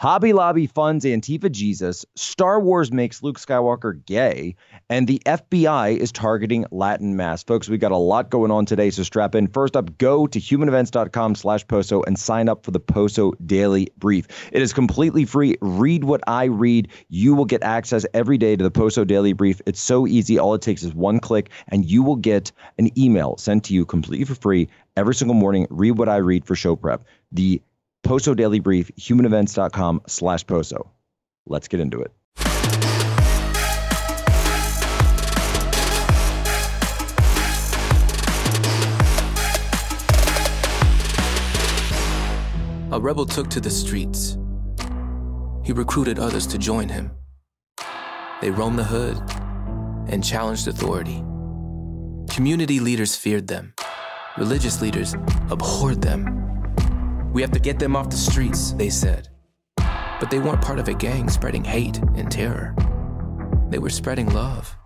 Hobby Lobby funds Antifa Jesus, Star Wars makes Luke Skywalker gay, and the FBI is targeting Latin Mass. Folks, we got a lot going on today, so strap in. First up, go to humanevents.com slash POSO and sign up for the POSO Daily Brief. It is completely free. Read what I read. You will get access every day to the POSO Daily Brief. It's so easy. All it takes is one click, and you will get an email sent to you completely for free every single morning. Read what I read for show prep. The Poso Daily Brief, humanevents.com slash Poso. Let's get into it. A rebel took to the streets. He recruited others to join him. They roamed the hood and challenged authority. Community leaders feared them. Religious leaders abhorred them. We have to get them off the streets, they said. But they weren't part of a gang spreading hate and terror. They were spreading love.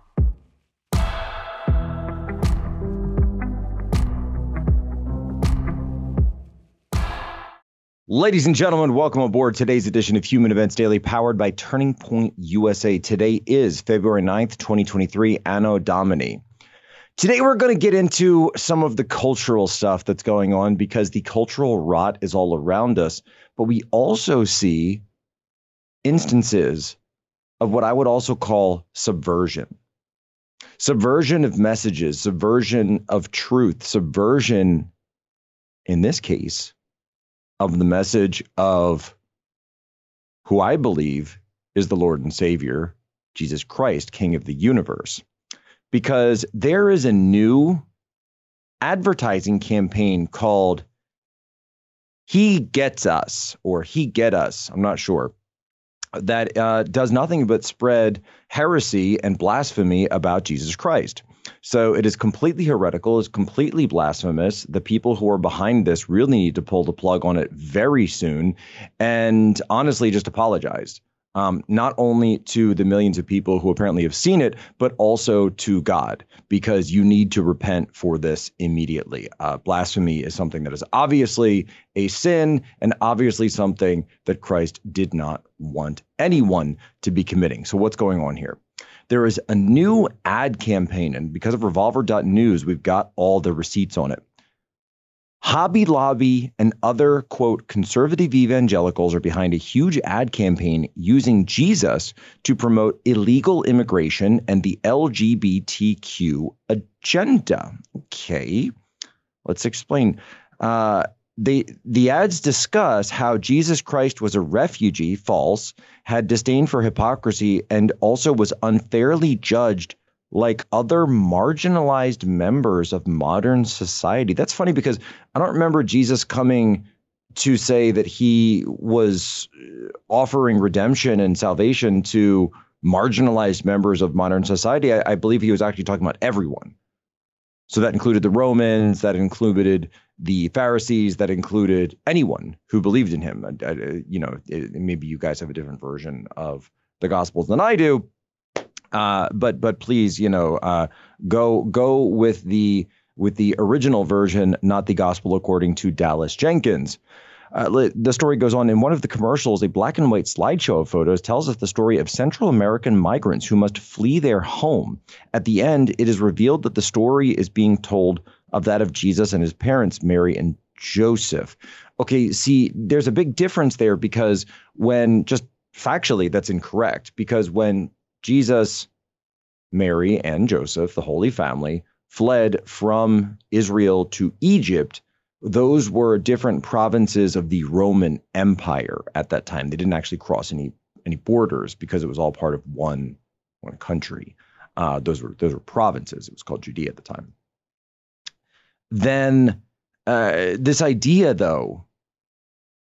Ladies and gentlemen, welcome aboard today's edition of Human Events Daily, powered by Turning Point USA. Today is February 9th, 2023, Anno Domini. Today, we're going to get into some of the cultural stuff that's going on because the cultural rot is all around us. But we also see instances of what I would also call subversion subversion of messages, subversion of truth, subversion, in this case, of the message of who I believe is the Lord and Savior, Jesus Christ, King of the universe because there is a new advertising campaign called He Gets Us or He Get Us. I'm not sure. That uh, does nothing but spread heresy and blasphemy about Jesus Christ. So it is completely heretical, it's completely blasphemous. The people who are behind this really need to pull the plug on it very soon and honestly just apologize um, not only to the millions of people who apparently have seen it, but also to God, because you need to repent for this immediately. Uh, blasphemy is something that is obviously a sin and obviously something that Christ did not want anyone to be committing. So, what's going on here? There is a new ad campaign, and because of revolver.news, we've got all the receipts on it. Hobby Lobby and other, quote, conservative evangelicals are behind a huge ad campaign using Jesus to promote illegal immigration and the LGBTQ agenda. Okay, let's explain. Uh, they, the ads discuss how Jesus Christ was a refugee, false, had disdain for hypocrisy, and also was unfairly judged like other marginalized members of modern society. That's funny because I don't remember Jesus coming to say that he was uh, offering redemption and salvation to marginalized members of modern society. I, I, believe he was actually talking about everyone. So that included the Romans, that included the Pharisees, that included anyone who believed in him. I, I, you know, it, maybe you guys have a different version of the Gospels than I do, uh, but but please, you know, uh, go go with the with the original version, not the gospel according to Dallas Jenkins. Uh, the story goes on in one of the commercials, a black and white slideshow of photos tells us the story of Central American migrants who must flee their home. At the end, it is revealed that the story is being told of that of Jesus and his parents, Mary and Joseph. Okay, see, there's a big difference there because when just factually, that's incorrect. Because when Jesus, Mary, and Joseph, the Holy Family, fled from Israel to Egypt. Those were different provinces of the Roman Empire at that time. They didn't actually cross any any borders because it was all part of one one country. Uh, those were those were provinces. It was called Judea at the time. Then uh, this idea, though,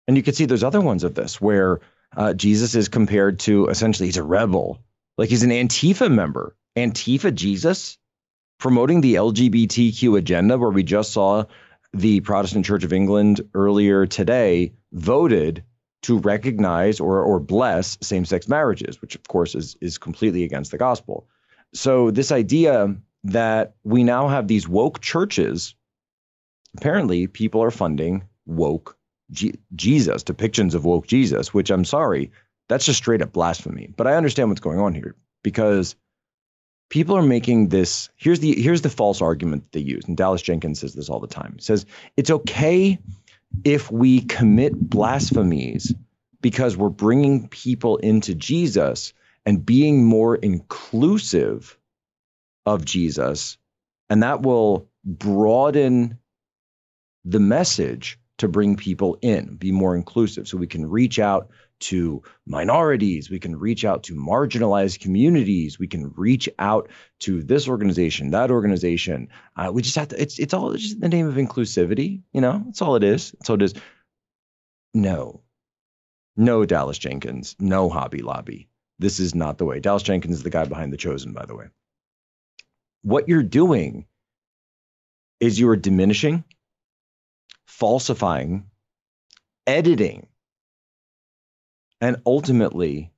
and you can see there's other ones of this where uh, Jesus is compared to essentially he's a rebel like he's an Antifa member. Antifa Jesus promoting the LGBTQ agenda, where we just saw the Protestant Church of England earlier today voted to recognize or, or bless same sex marriages, which of course is, is completely against the gospel. So, this idea that we now have these woke churches, apparently people are funding woke G- Jesus, depictions of woke Jesus, which I'm sorry, that's just straight up blasphemy. But I understand what's going on here because people are making this here's the here's the false argument they use and dallas jenkins says this all the time he says it's okay if we commit blasphemies because we're bringing people into jesus and being more inclusive of jesus and that will broaden the message to bring people in be more inclusive so we can reach out to minorities, we can reach out to marginalized communities, we can reach out to this organization, that organization. Uh, we just have to. It's it's all just the name of inclusivity. You know, that's all it is. That's all it is. No, no, Dallas Jenkins, no Hobby Lobby. This is not the way. Dallas Jenkins is the guy behind The Chosen, by the way. What you're doing is you are diminishing, falsifying, editing and ultimately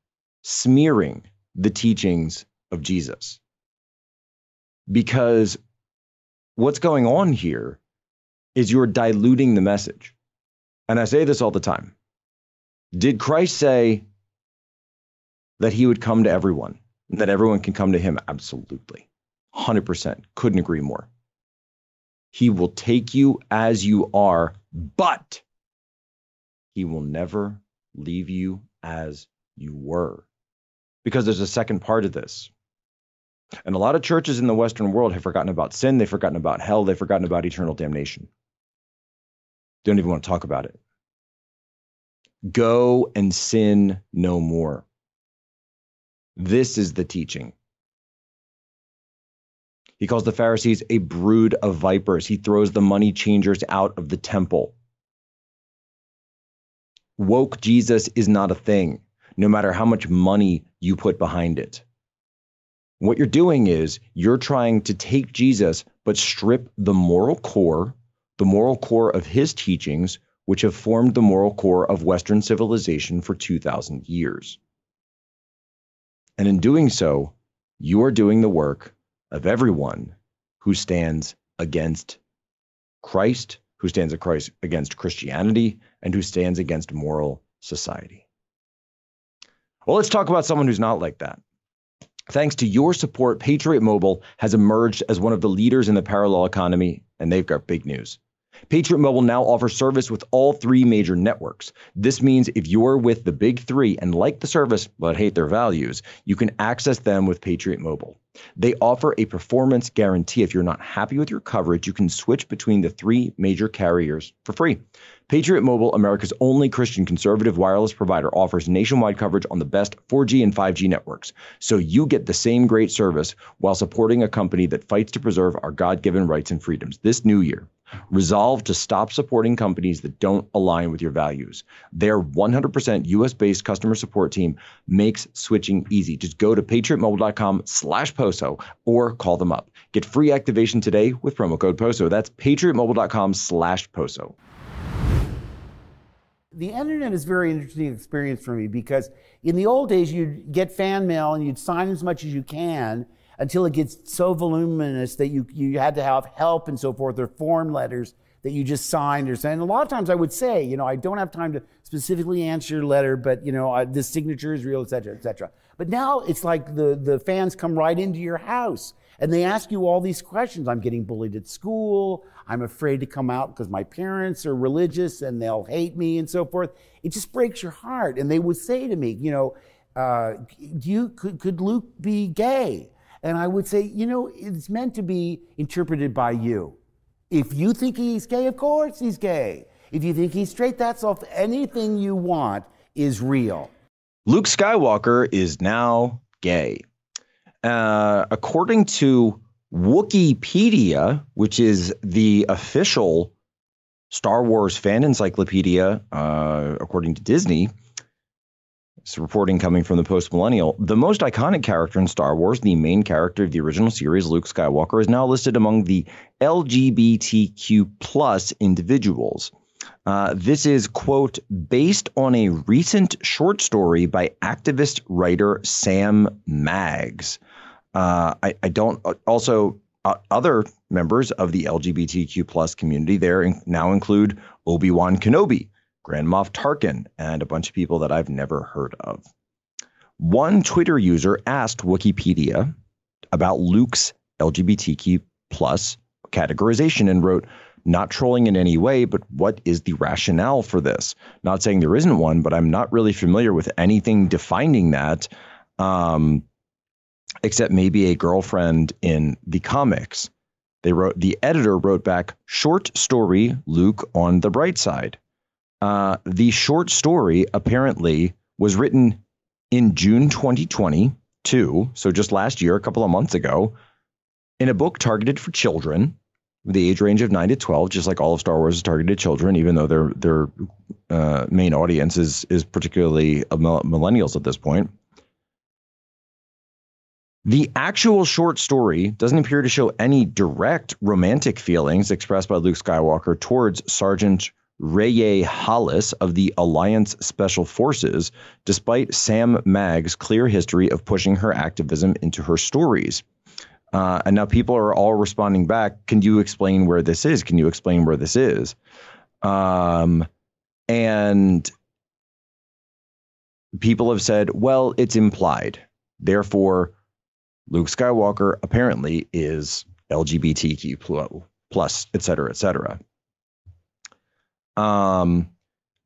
smearing the teachings of Jesus. Because what's going on here is you're diluting the message. And I say this all the time. Did Christ say that he would come to everyone that everyone can come to him? Absolutely. 100%. Couldn't agree more. He will take you as you are, but he will never leave you as you were. Because there's a second part of this. And a lot of churches in the Western world have forgotten about sin, they've forgotten about hell, they've forgotten about eternal damnation. They don't even want to talk about it. Go and sin no more. This is the teaching. He calls the Pharisees a brood of vipers. He throws the money changers out of the temple woke Jesus is not a thing, no matter how much money you put behind it. What you're doing is you're trying to take Jesus, but strip the moral core, the moral core of his teachings, which have formed the moral core of Western civilization for 2,000 years. And in doing so, you are doing the work of everyone who stands against Christ, who stands against Christianity, and who stands against moral society. Well, let's talk about someone who's not like that. Thanks to your support, Patriot Mobile has emerged as one of the leaders in the parallel economy, and they've got big news. Patriot Mobile now offers service with all three major networks. This means if you're with the big three and like the service but hate their values, you can access them with Patriot Mobile. They offer a performance guarantee. If you're not happy with your coverage, you can switch between the three major carriers for free. Patriot Mobile, America's only Christian conservative wireless provider, offers nationwide coverage on the best 4G and 5G networks. So you get the same great service while supporting a company that fights to preserve our God given rights and freedoms this new year. Resolve to stop supporting companies that don't align with your values. Their 100% US based customer support team makes switching easy. Just go to patriotmobile.com slash POSO or call them up. Get free activation today with promo code POSO. That's patriotmobile.com slash POSO the internet is a very interesting experience for me because in the old days you'd get fan mail and you'd sign as much as you can until it gets so voluminous that you, you had to have help and so forth or form letters that you just signed or sent. A lot of times I would say, you know, I don't have time to specifically answer your letter, but you know, I, this signature is real, et cetera, et cetera. But now it's like the, the fans come right into your house and they ask you all these questions. I'm getting bullied at school. I'm afraid to come out because my parents are religious and they'll hate me and so forth. It just breaks your heart. And they would say to me, you know, uh, do you, could, could Luke be gay? And I would say, you know, it's meant to be interpreted by you. If you think he's gay, of course he's gay. If you think he's straight, that's off. Anything you want is real. Luke Skywalker is now gay. Uh, according to Wikipedia, which is the official Star Wars fan encyclopedia, uh, according to Disney, reporting coming from the post millennial. The most iconic character in Star Wars, the main character of the original series, Luke Skywalker, is now listed among the LGBTQ plus individuals. Uh, this is, quote, based on a recent short story by activist writer Sam Maggs. Uh, I, I, don't uh, also uh, other members of the LGBTQ plus community there in, now include Obi Wan Kenobi, Grand Moff Tarkin, and a bunch of people that I've never heard of. One Twitter user asked Wikipedia about Luke's LGBTQ plus categorization and wrote, not trolling in any way, but what is the rationale for this? Not saying there isn't one, but I'm not really familiar with anything defining that, um, except maybe a girlfriend in the comics. They wrote the editor wrote back short story Luke on the bright side. Uh, the short story apparently was written in June 2022, so just last year, a couple of months ago, in a book targeted for children the age range of 9 to 12 just like all of star wars is targeted children even though their their uh, main audience is is particularly millennials at this point. The actual short story doesn't appear to show any direct romantic feelings expressed by luke skywalker towards sergeant Reye Hollis of the Alliance Special Forces, despite Sam Magg's clear history of pushing her activism into her stories. Uh, and now people are all responding back. Can you explain where this is? Can you explain where this is? Um, and people have said, well, it's implied. Therefore, Luke Skywalker apparently is LGBTQ plus, et cetera, et cetera. Um,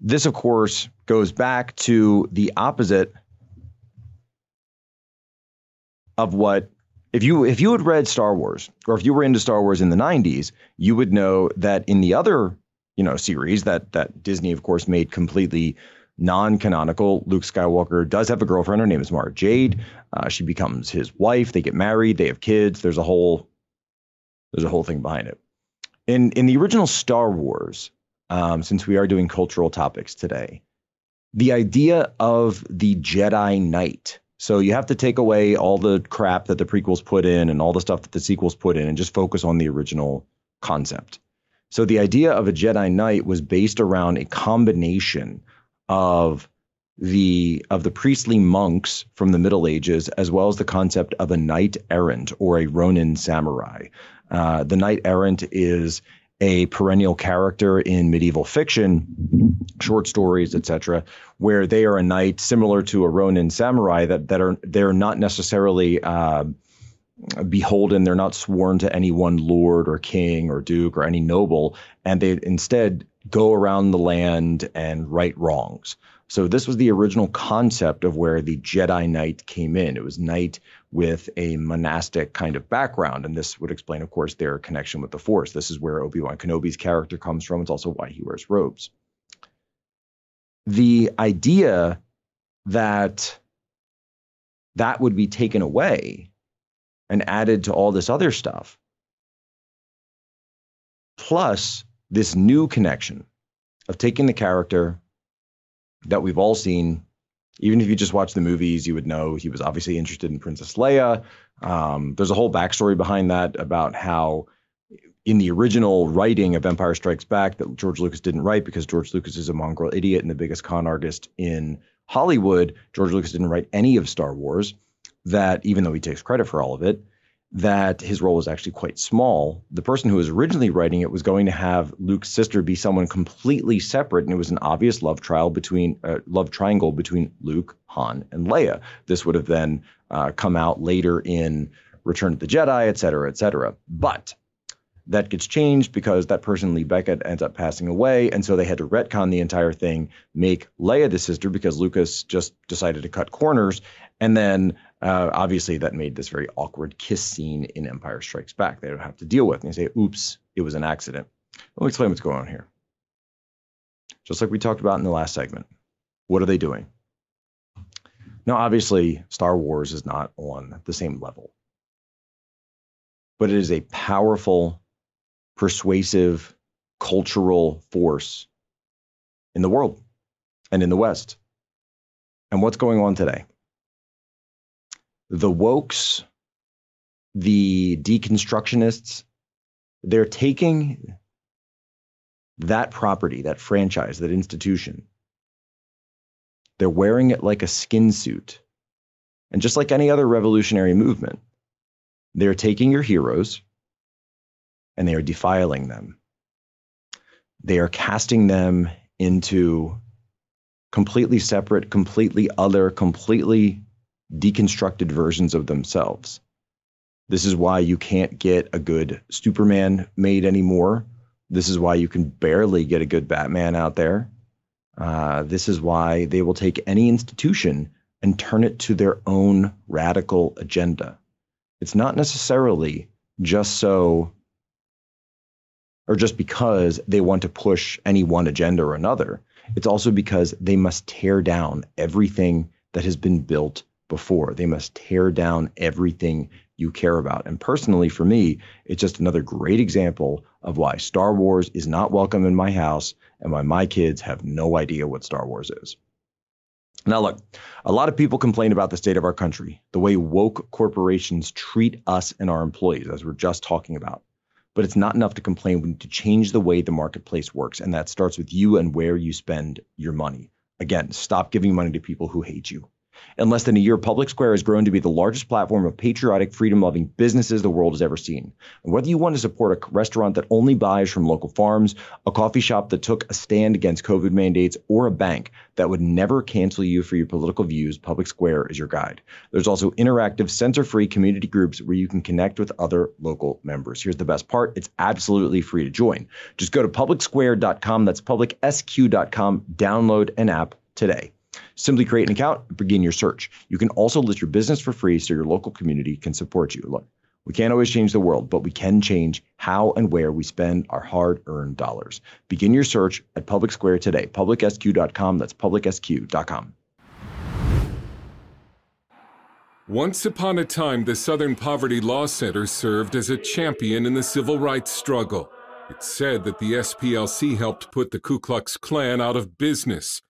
this, of course, goes back to the opposite of what if you if you had read Star Wars or if you were into Star Wars in the 90s, you would know that in the other, you know, series that that Disney of course made completely non-canonical, Luke Skywalker does have a girlfriend. Her name is Mara Jade. Uh, she becomes his wife. They get married. They have kids. There's a whole there's a whole thing behind it. In in the original Star Wars, um, since we are doing cultural topics today, the idea of the Jedi Knight so you have to take away all the crap that the prequels put in and all the stuff that the sequels put in and just focus on the original concept. So the idea of a Jedi Knight was based around a combination of the of the priestly monks from the Middle Ages, as well as the concept of a knight errant or a Ronin samurai. Uh, the knight errant is a perennial character in medieval fiction, short stories, etc., where they are a knight similar to a Ronin samurai that that are they're not necessarily uh, beholden. They're not sworn to any one lord or king or duke or any noble, and they instead go around the land and right wrongs. So this was the original concept of where the Jedi Knight came in. It was knight with a monastic kind of background, and this would explain, of course, their connection with the Force. This is where Obi Wan Kenobi's character comes from. It's also why he wears robes. The idea that that would be taken away and added to all this other stuff, plus this new connection of taking the character that we've all seen. Even if you just watch the movies, you would know he was obviously interested in Princess Leia. Um, there's a whole backstory behind that about how in the original writing of Empire Strikes Back that George Lucas didn't write because George Lucas is a mongrel idiot and the biggest con artist in Hollywood. George Lucas didn't write any of Star Wars. That even though he takes credit for all of it, that his role was actually quite small. The person who was originally writing it was going to have Luke's sister be someone completely separate, and it was an obvious love trial between uh, love triangle between Luke, Han, and Leia. This would have then uh, come out later in Return of the Jedi, et cetera, et cetera. But that gets changed because that person, Leigh Brackett, ends up passing away. And so they had to retcon the entire thing, make Leia the sister because Lucas just decided to cut corners. And then uh, obviously, that made this very awkward kiss scene in Empire Strikes Back. They don't have to deal with. And they say, oops, it was an accident. Let me explain what's going on here. Just like we talked about in the last segment, what are they doing? Now, obviously, Star Wars is not on the same level, but it is a powerful, persuasive, cultural force in the world and in the West. And what's going on today? the wokes, the deconstructionists, they're taking that property, that franchise, that institution, they're wearing it like a skin suit. And just like any other revolutionary movement, they're taking your heroes and they are defiling them. They are casting them into completely separate, completely other, completely deconstructed versions of themselves. This is why you can't get a good Superman made anymore. This is why you can barely get a good Batman out there. Uh, this is why they will take any institution and turn it to their own radical agenda. It's not necessarily just so or just because they want to push any one agenda or another. It's also because they must tear down everything that has been built before. They must tear down everything you care about. And personally, for me, it's just another great example of why Star Wars is not welcome in my house and why my kids have no idea what Star Wars is. Now, look, a lot of people complain about the state of our country, the way woke corporations treat us and our employees, as we're just talking about. But it's not enough to complain. We need to change the way the marketplace works. And that starts with you and where you spend your money. Again, stop giving money to people who hate you. In less than a year, Public Square has grown to be the largest platform of patriotic, freedom loving businesses the world has ever seen. And whether you want to support a restaurant that only buys from local farms, a coffee shop that took a stand against COVID mandates, or a bank that would never cancel you for your political views, Public Square is your guide. There's also interactive, censor free community groups where you can connect with other local members. Here's the best part it's absolutely free to join. Just go to publicsquare.com, that's publicsq.com, download an app today. Simply create an account and begin your search. You can also list your business for free so your local community can support you. Look, we can't always change the world, but we can change how and where we spend our hard earned dollars. Begin your search at Public Square today. PublicSQ.com. That's PublicSQ.com. Once upon a time, the Southern Poverty Law Center served as a champion in the civil rights struggle. It's said that the SPLC helped put the Ku Klux Klan out of business.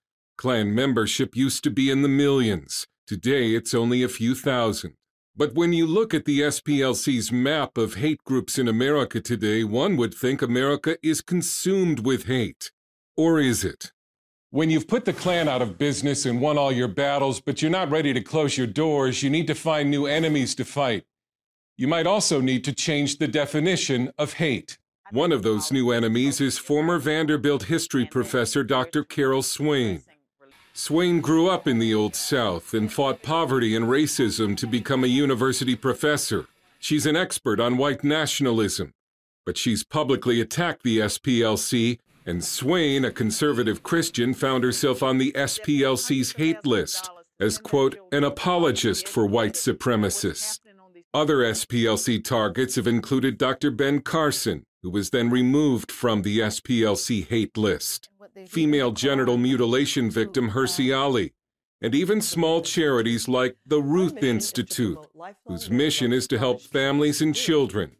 Klan membership used to be in the millions. Today, it's only a few thousand. But when you look at the SPLC's map of hate groups in America today, one would think America is consumed with hate. Or is it? When you've put the Klan out of business and won all your battles, but you're not ready to close your doors, you need to find new enemies to fight. You might also need to change the definition of hate. One of those new enemies is former Vanderbilt history professor Dr. Carol Swain. Swain grew up in the Old South and fought poverty and racism to become a university professor. She's an expert on white nationalism, but she's publicly attacked the SPLC, and Swain, a conservative Christian, found herself on the SPLC's hate list as, quote, an apologist for white supremacists. Other SPLC targets have included Dr. Ben Carson, who was then removed from the SPLC hate list female genital mutilation victim Hirsi Ali, and even small charities like the Ruth Institute, whose mission is to help families and children.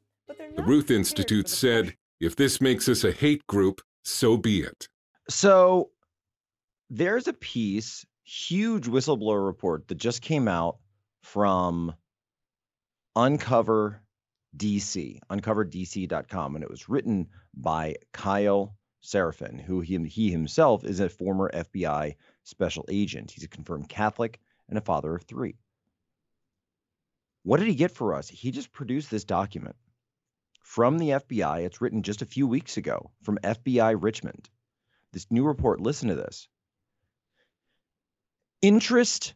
The Ruth Institute said, if this makes us a hate group, so be it. So there's a piece, huge whistleblower report that just came out from Uncover DC, uncoverdc.com, and it was written by Kyle Seraphin, who he, he himself is a former FBI special agent. He's a confirmed Catholic and a father of three. What did he get for us? He just produced this document from the FBI. It's written just a few weeks ago from FBI Richmond. This new report, listen to this. Interest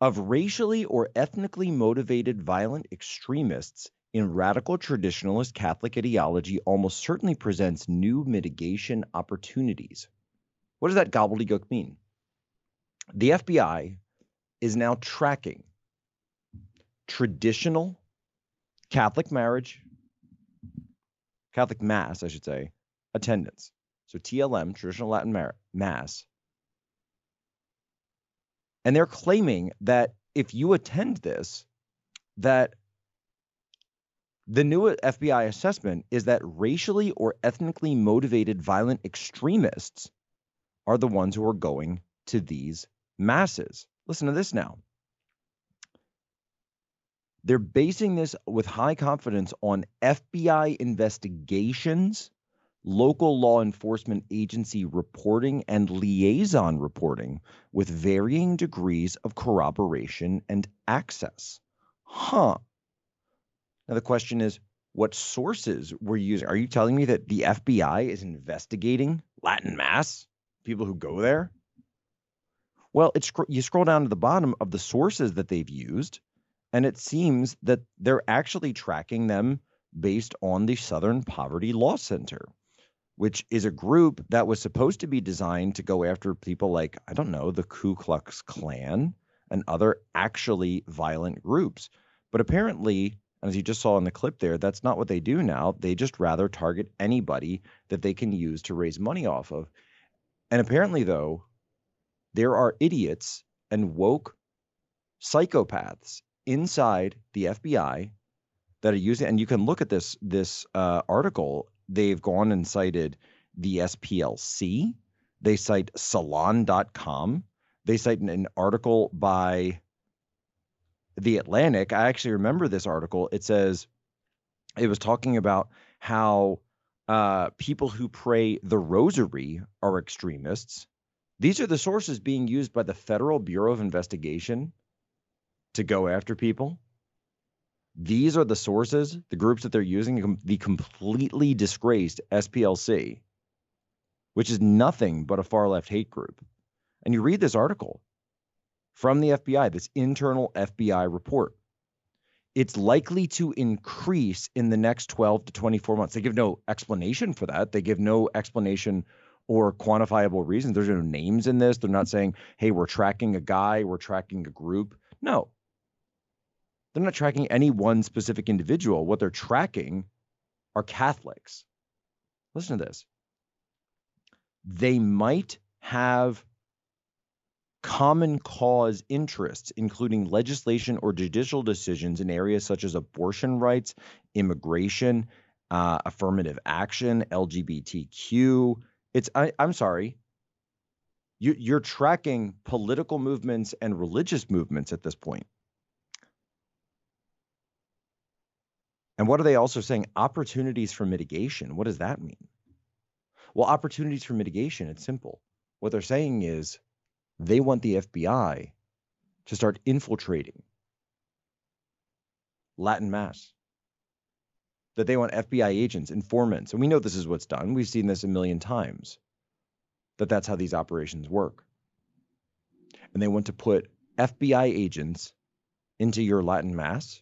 of racially or ethnically motivated violent extremists in radical traditionalist Catholic ideology almost certainly presents new mitigation opportunities. What does that gobbledygook mean? The FBI is now tracking traditional Catholic marriage, Catholic Mass, I should say, attendance. So TLM, traditional Latin Mass. And they're claiming that if you attend this, that the new FBI assessment is that racially or ethnically motivated violent extremists are the ones who are going to these masses. Listen to this now. They're basing this with high confidence on FBI investigations, local law enforcement agency reporting, and liaison reporting with varying degrees of corroboration and access. Huh. Now, the question is what sources were you using. Are you telling me that the FBI is investigating Latin Mass? People who go there? Well, it's you scroll down to the bottom of the sources that they've used, and it seems that they're actually tracking them based on the Southern Poverty Law Center, which is a group that was supposed to be designed to go after people like, I don't know, the Ku Klux Klan and other actually violent groups. But apparently, as you just saw in the clip there, that's not what they do now. They just rather target anybody that they can use to raise money off of. And apparently, though, there are idiots and woke psychopaths inside the FBI that are using and you can look at this this uh, article they've gone and cited the SPLC they cite salon.com they cite an, an article by the Atlantic I actually remember this article it says it was talking about how uh, people who pray the rosary are extremists these are the sources being used by the Federal Bureau of Investigation to go after people. These are the sources, the groups that they're using, the completely disgraced SPLC, which is nothing but a far left hate group. And you read this article from the FBI, this internal FBI report. It's likely to increase in the next 12 to 24 months. They give no explanation for that. They give no explanation or quantifiable reasons. There's no names in this. They're not saying, hey, we're tracking a guy, we're tracking a group. No. They're not tracking any one specific individual. What they're tracking are Catholics. Listen to this. They might have common cause interests, including legislation or judicial decisions in areas such as abortion rights, immigration, uh, affirmative action, LGBTQ, it's I, I'm sorry. You, you're tracking political movements and religious movements at this point. And what are they also saying? Opportunities for mitigation. What does that mean? Well, opportunities for mitigation, it's simple. What they're saying is they want the FBI to start infiltrating Latin Mass that they want FBI agents, informants, and we know this is what's done. We've seen this a million times. That that's how these operations work. And they want to put FBI agents into your Latin mass.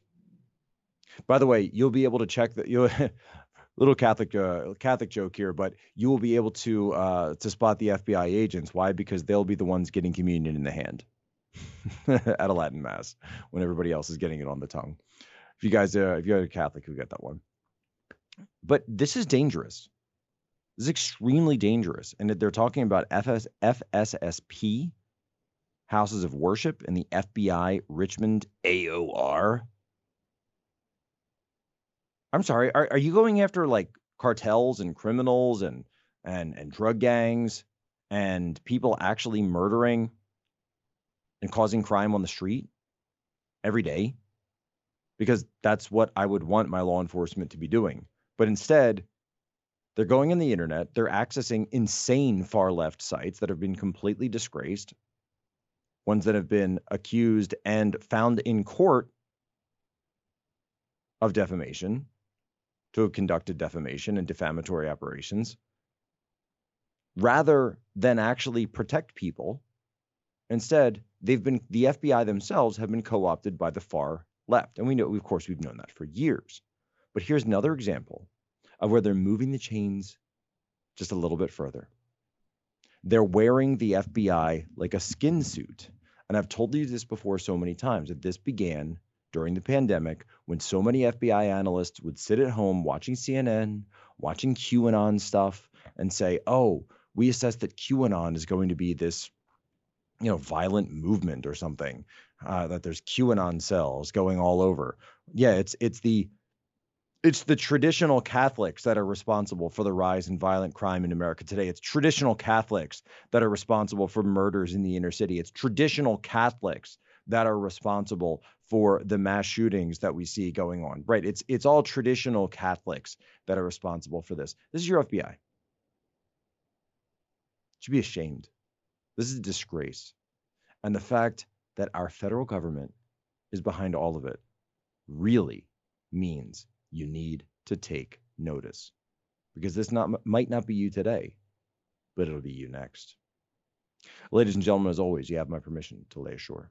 By the way, you'll be able to check that you little Catholic uh, Catholic joke here, but you will be able to uh, to spot the FBI agents. Why? Because they'll be the ones getting communion in the hand at a Latin mass when everybody else is getting it on the tongue. If you guys, uh, if you're a Catholic, you get that one. But this is dangerous. This is extremely dangerous. And they're talking about FS, FSSP, houses of worship, and the FBI Richmond AOR. I'm sorry, are, are you going after like cartels and criminals and and and drug gangs and people actually murdering and causing crime on the street every day? Because that's what I would want my law enforcement to be doing. But instead, they're going on the internet, they're accessing insane far left sites that have been completely disgraced, ones that have been accused and found in court of defamation, to have conducted defamation and defamatory operations, rather than actually protect people. Instead, they've been the FBI themselves have been co-opted by the far left. And we know, of course, we've known that for years. But here's another example of where they're moving the chains just a little bit further. They're wearing the FBI like a skin suit. And I've told you this before so many times that this began during the pandemic when so many FBI analysts would sit at home watching CNN, watching QAnon stuff, and say, oh, we assess that QAnon is going to be this you know violent movement or something uh, that there's qanon cells going all over yeah it's it's the it's the traditional Catholics that are responsible for the rise in violent crime in America today. It's traditional Catholics that are responsible for murders in the inner city. It's traditional Catholics that are responsible for the mass shootings that we see going on. Right? It's it's all traditional Catholics that are responsible for this. This is your FBI. Should be ashamed. This is a disgrace. And the fact that our federal government is behind all of it really means you need to take notice because this not might not be you today, but it'll be you next. Ladies and gentlemen, as always, you have my permission to lay ashore.